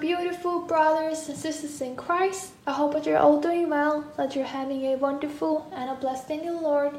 beautiful brothers and sisters in Christ. I hope that you're all doing well, that you're having a wonderful and a blessed day in the Lord.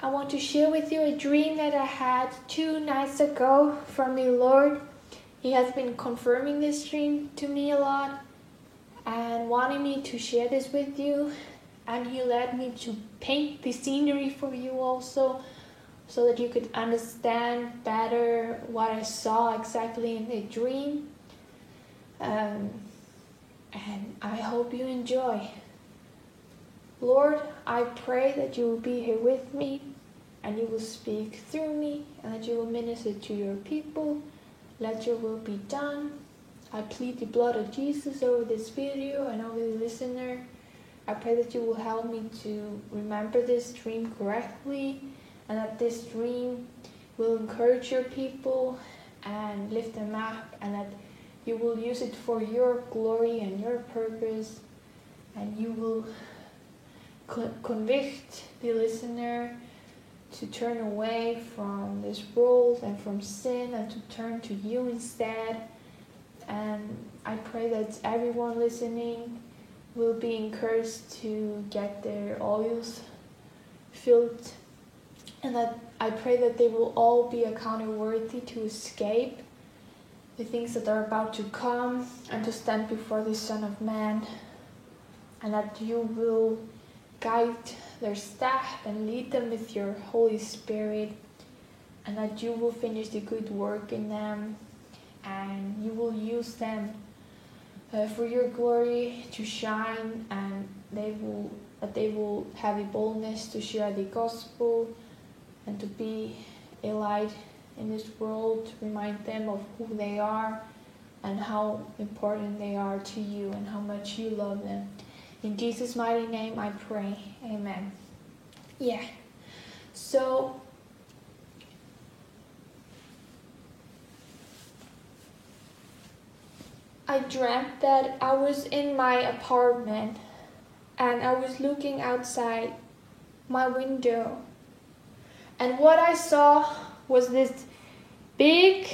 I want to share with you a dream that I had two nights ago from the Lord. He has been confirming this dream to me a lot and wanting me to share this with you. And He led me to paint the scenery for you also so that you could understand better what I saw exactly in the dream. Um, and I hope you enjoy. Lord, I pray that you will be here with me and you will speak through me and that you will minister to your people. Let your will be done. I plead the blood of Jesus over this video and over the listener. I pray that you will help me to remember this dream correctly and that this dream will encourage your people and lift them up, and that you will use it for your glory and your purpose, and you will co- convict the listener to turn away from this world and from sin and to turn to you instead. And I pray that everyone listening will be encouraged to get their oils filled and that I pray that they will all be accounted worthy to escape the things that are about to come and to stand before the Son of Man, and that you will guide their step and lead them with your Holy Spirit, and that you will finish the good work in them, and you will use them uh, for your glory to shine, and they will that they will have a boldness to share the gospel and to be a light in this world, to remind them of who they are and how important they are to you and how much you love them. In Jesus' mighty name I pray. Amen. Yeah. So, I dreamt that I was in my apartment and I was looking outside my window and what I saw was this big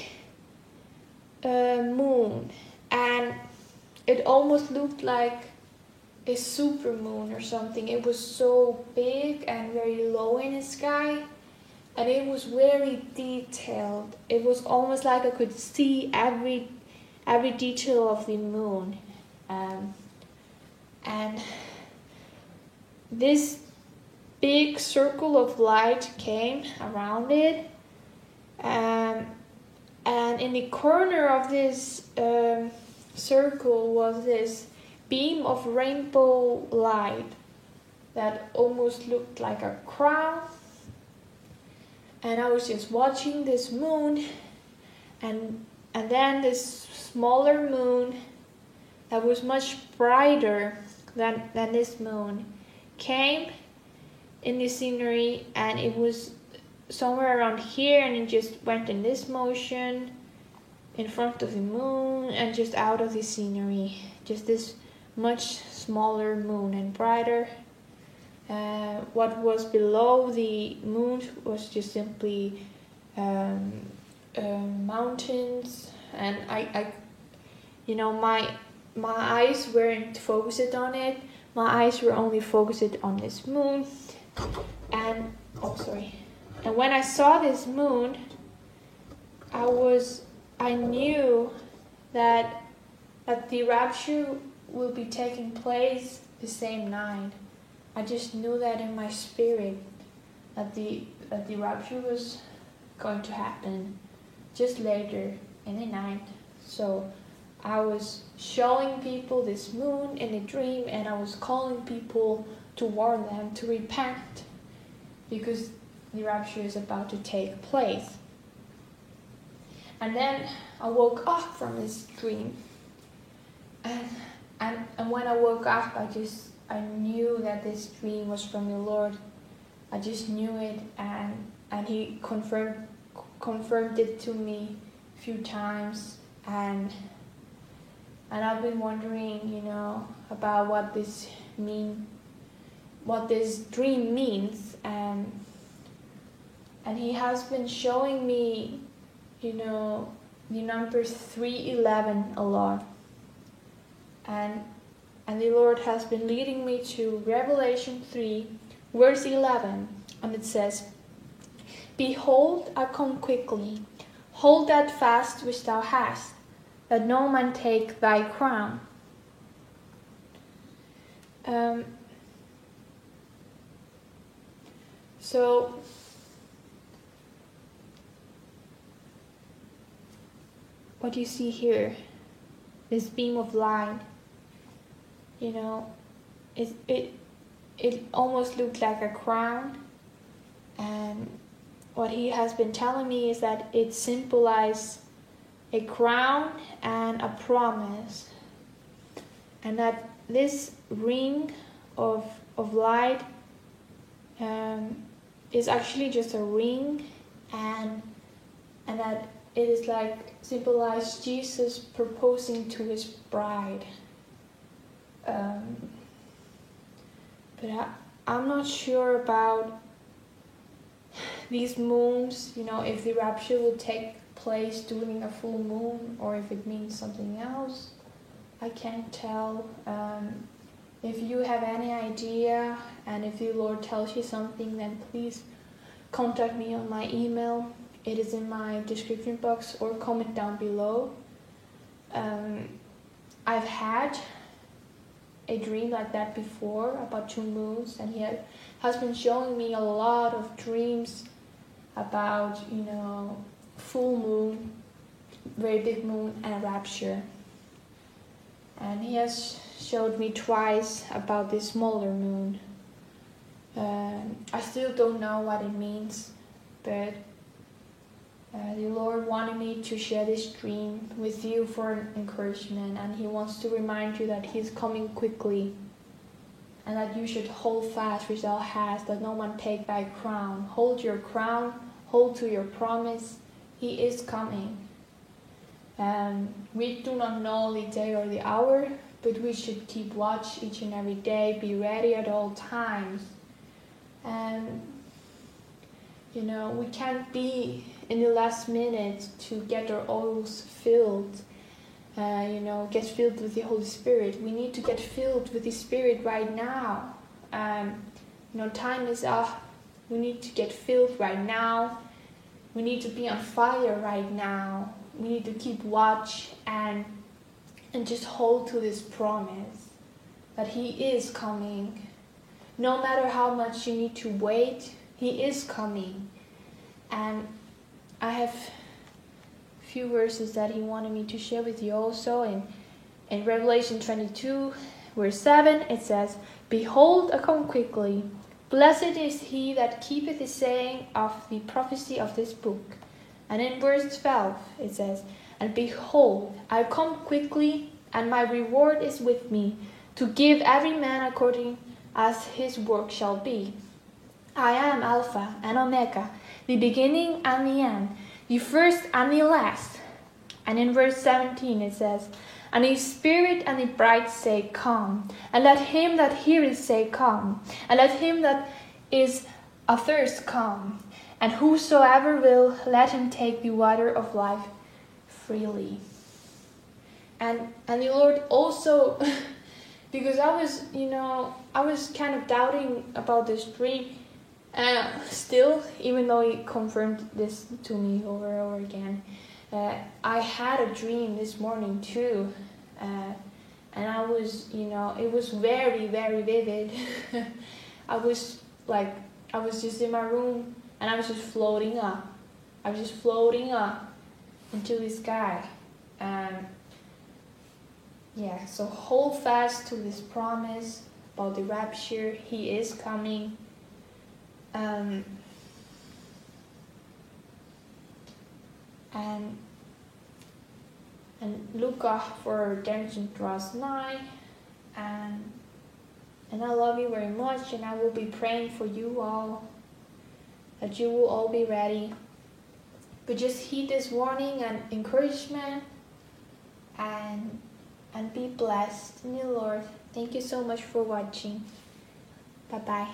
uh, moon, and it almost looked like a super moon or something. It was so big and very low in the sky, and it was very detailed. It was almost like I could see every every detail of the moon, um, and this big circle of light came around it. Um, and in the corner of this um, circle was this beam of rainbow light that almost looked like a crown. And I was just watching this moon, and and then this smaller moon that was much brighter than, than this moon came in the scenery and it was somewhere around here and it just went in this motion in front of the moon and just out of the scenery. Just this much smaller moon and brighter. Uh, what was below the moon was just simply um, uh, mountains and I, I you know my my eyes weren't focused on it. My eyes were only focused on this moon and oh sorry. And when i saw this moon i was i knew that that the rapture will be taking place the same night. I just knew that in my spirit that the that the rapture was going to happen just later in the night. So i was showing people this moon in a dream and i was calling people to warn them to repent because the rapture is about to take place. And then I woke up from this dream. And, and, and when I woke up, I just, I knew that this dream was from the Lord. I just knew it and, and he confirmed, confirmed it to me a few times. And, and I've been wondering, you know, about what this mean what this dream means and and he has been showing me you know the number 311 a lot. And and the Lord has been leading me to Revelation 3 verse 11 and it says Behold I come quickly hold that fast which thou hast that no man take thy crown. Um, so what do you see here, this beam of light, you know, it it it almost looked like a crown, and what he has been telling me is that it symbolizes a crown and a promise, and that this ring of of light um, is actually just a ring, and and that it is like symbolize Jesus proposing to his bride. Um, but I, I'm not sure about these moons, you know, if the rapture will take place during a full moon or if it means something else. I can't tell. Um, if you have any idea and if the Lord tells you something, then please contact me on my email it is in my description box or comment down below. Um, I've had a dream like that before about two moons, and he has been showing me a lot of dreams about, you know, full moon, very big moon, and a rapture. And he has showed me twice about this smaller moon. Um, I still don't know what it means, but uh, the Lord wanted me to share this dream with you for encouragement, and He wants to remind you that He's coming quickly, and that you should hold fast which thou hast, that no one take thy crown. Hold your crown, hold to your promise. He is coming. Um, we do not know the day or the hour, but we should keep watch each and every day, be ready at all times. And you know, we can't be in the last minute to get our oils filled. Uh, you know, get filled with the Holy Spirit. We need to get filled with the Spirit right now. Um, you know, time is up. We need to get filled right now. We need to be on fire right now. We need to keep watch and and just hold to this promise that He is coming. No matter how much you need to wait, He is coming. And I have few verses that he wanted me to share with you also. In, in Revelation 22, verse 7, it says, Behold, I come quickly. Blessed is he that keepeth the saying of the prophecy of this book. And in verse 12, it says, And behold, I come quickly, and my reward is with me, to give every man according as his work shall be. I am Alpha and Omega the beginning and the end, the first and the last. And in verse 17 it says, And the Spirit and the bride say, Come. And let him that heareth say, Come. And let him that is athirst come. And whosoever will, let him take the water of life freely. And and the Lord also because I was, you know, I was kind of doubting about this dream uh, still, even though he confirmed this to me over and over again, uh, I had a dream this morning too. Uh, and I was, you know, it was very, very vivid. I was like, I was just in my room and I was just floating up. I was just floating up into the sky. And yeah, so hold fast to this promise about the rapture. He is coming um, and and look out for redemption draws nigh and and I love you very much and I will be praying for you all that you will all be ready but just heed this warning and encouragement and and be blessed in the Lord. Thank you so much for watching. Bye bye.